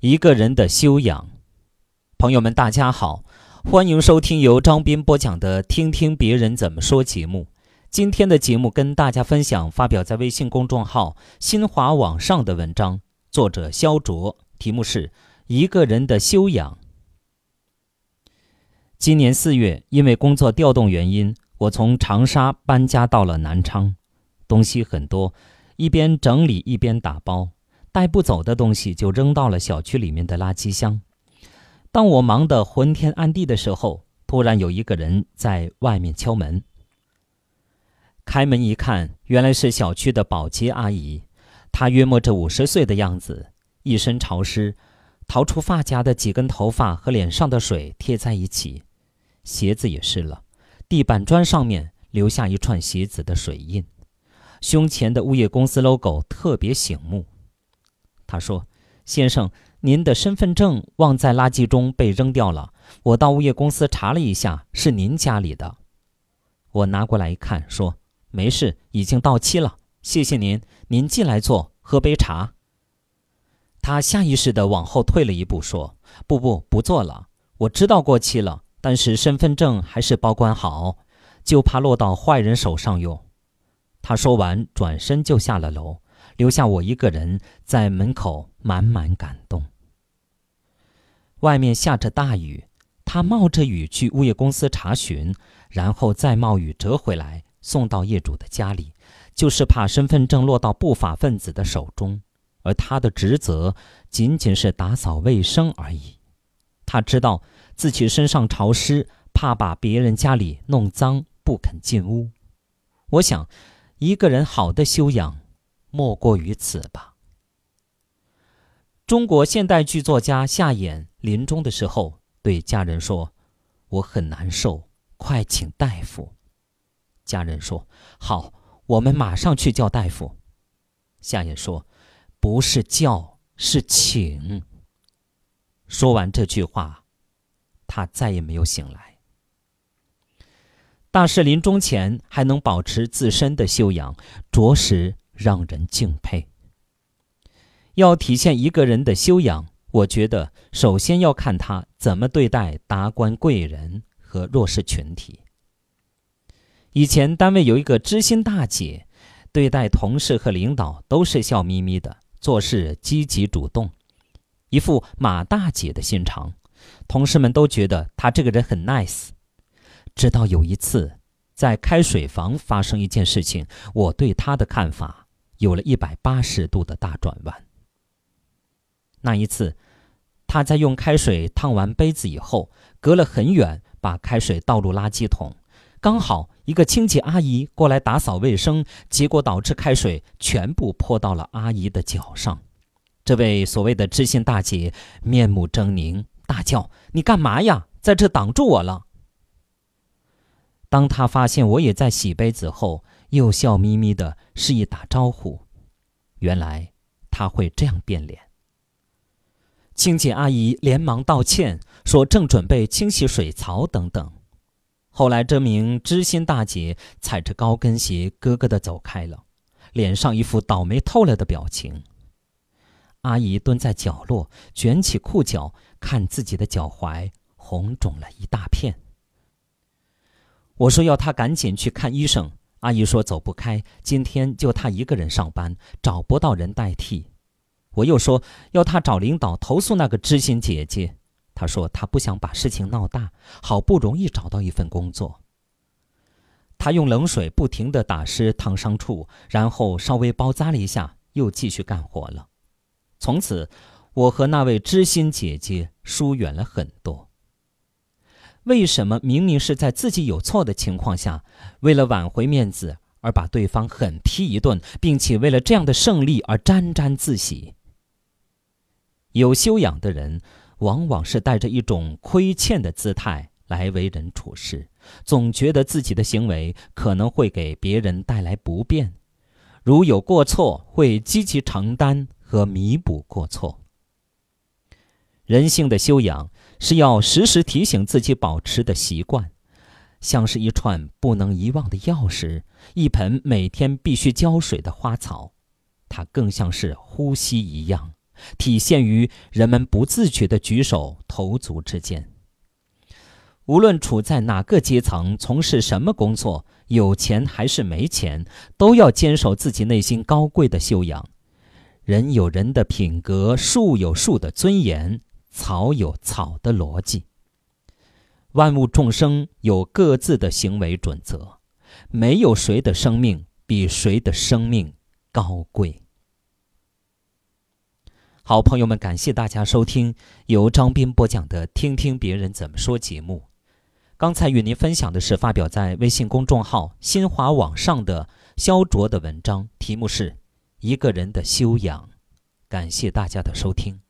一个人的修养，朋友们，大家好，欢迎收听由张斌播讲的《听听别人怎么说》节目。今天的节目跟大家分享发表在微信公众号“新华网上”的文章，作者肖卓，题目是《一个人的修养》。今年四月，因为工作调动原因，我从长沙搬家到了南昌，东西很多，一边整理一边打包。带不走的东西就扔到了小区里面的垃圾箱。当我忙得昏天暗地的时候，突然有一个人在外面敲门。开门一看，原来是小区的保洁阿姨。她约莫着五十岁的样子，一身潮湿，逃出发夹的几根头发和脸上的水贴在一起，鞋子也湿了，地板砖上面留下一串鞋子的水印，胸前的物业公司 logo 特别醒目。他说：“先生，您的身份证忘在垃圾中被扔掉了。我到物业公司查了一下，是您家里的。我拿过来一看，说没事，已经到期了。谢谢您，您进来坐，喝杯茶。”他下意识地往后退了一步，说：“不不，不做了。我知道过期了，但是身份证还是保管好，就怕落到坏人手上用。”他说完，转身就下了楼。留下我一个人在门口，满满感动。外面下着大雨，他冒着雨去物业公司查询，然后再冒雨折回来送到业主的家里，就是怕身份证落到不法分子的手中。而他的职责仅仅是打扫卫生而已。他知道自己身上潮湿，怕把别人家里弄脏，不肯进屋。我想，一个人好的修养。莫过于此吧。中国现代剧作家夏衍临终的时候对家人说：“我很难受，快请大夫。”家人说：“好，我们马上去叫大夫。”夏衍说：“不是叫，是请。”说完这句话，他再也没有醒来。大师临终前还能保持自身的修养，着实。让人敬佩。要体现一个人的修养，我觉得首先要看他怎么对待达官贵人和弱势群体。以前单位有一个知心大姐，对待同事和领导都是笑眯眯的，做事积极主动，一副马大姐的心肠，同事们都觉得她这个人很 nice。直到有一次，在开水房发生一件事情，我对她的看法。有了一百八十度的大转弯。那一次，他在用开水烫完杯子以后，隔了很远把开水倒入垃圾桶，刚好一个清洁阿姨过来打扫卫生，结果导致开水全部泼到了阿姨的脚上。这位所谓的知心大姐面目狰狞，大叫：“你干嘛呀，在这挡住我了！”当他发现我也在洗杯子后，又笑眯眯的示意打招呼，原来他会这样变脸。清洁阿姨连忙道歉，说正准备清洗水槽等等。后来这名知心大姐踩着高跟鞋咯咯的走开了，脸上一副倒霉透了的表情。阿姨蹲在角落，卷起裤脚，看自己的脚踝红肿了一大片。我说要她赶紧去看医生。阿姨说走不开，今天就她一个人上班，找不到人代替。我又说要她找领导投诉那个知心姐姐，她说她不想把事情闹大，好不容易找到一份工作。她用冷水不停地打湿烫伤处，然后稍微包扎了一下，又继续干活了。从此，我和那位知心姐姐疏远了很多。为什么明明是在自己有错的情况下，为了挽回面子而把对方狠批一顿，并且为了这样的胜利而沾沾自喜？有修养的人，往往是带着一种亏欠的姿态来为人处事，总觉得自己的行为可能会给别人带来不便，如有过错，会积极承担和弥补过错。人性的修养。是要时时提醒自己保持的习惯，像是一串不能遗忘的钥匙，一盆每天必须浇水的花草，它更像是呼吸一样，体现于人们不自觉的举手投足之间。无论处在哪个阶层，从事什么工作，有钱还是没钱，都要坚守自己内心高贵的修养。人有人的品格，树有树的尊严，草有草的逻辑。万物众生有各自的行为准则，没有谁的生命比谁的生命高贵。好朋友们，感谢大家收听由张斌播讲的《听听别人怎么说》节目。刚才与您分享的是发表在微信公众号“新华网”上的肖卓的文章，题目是《一个人的修养》。感谢大家的收听。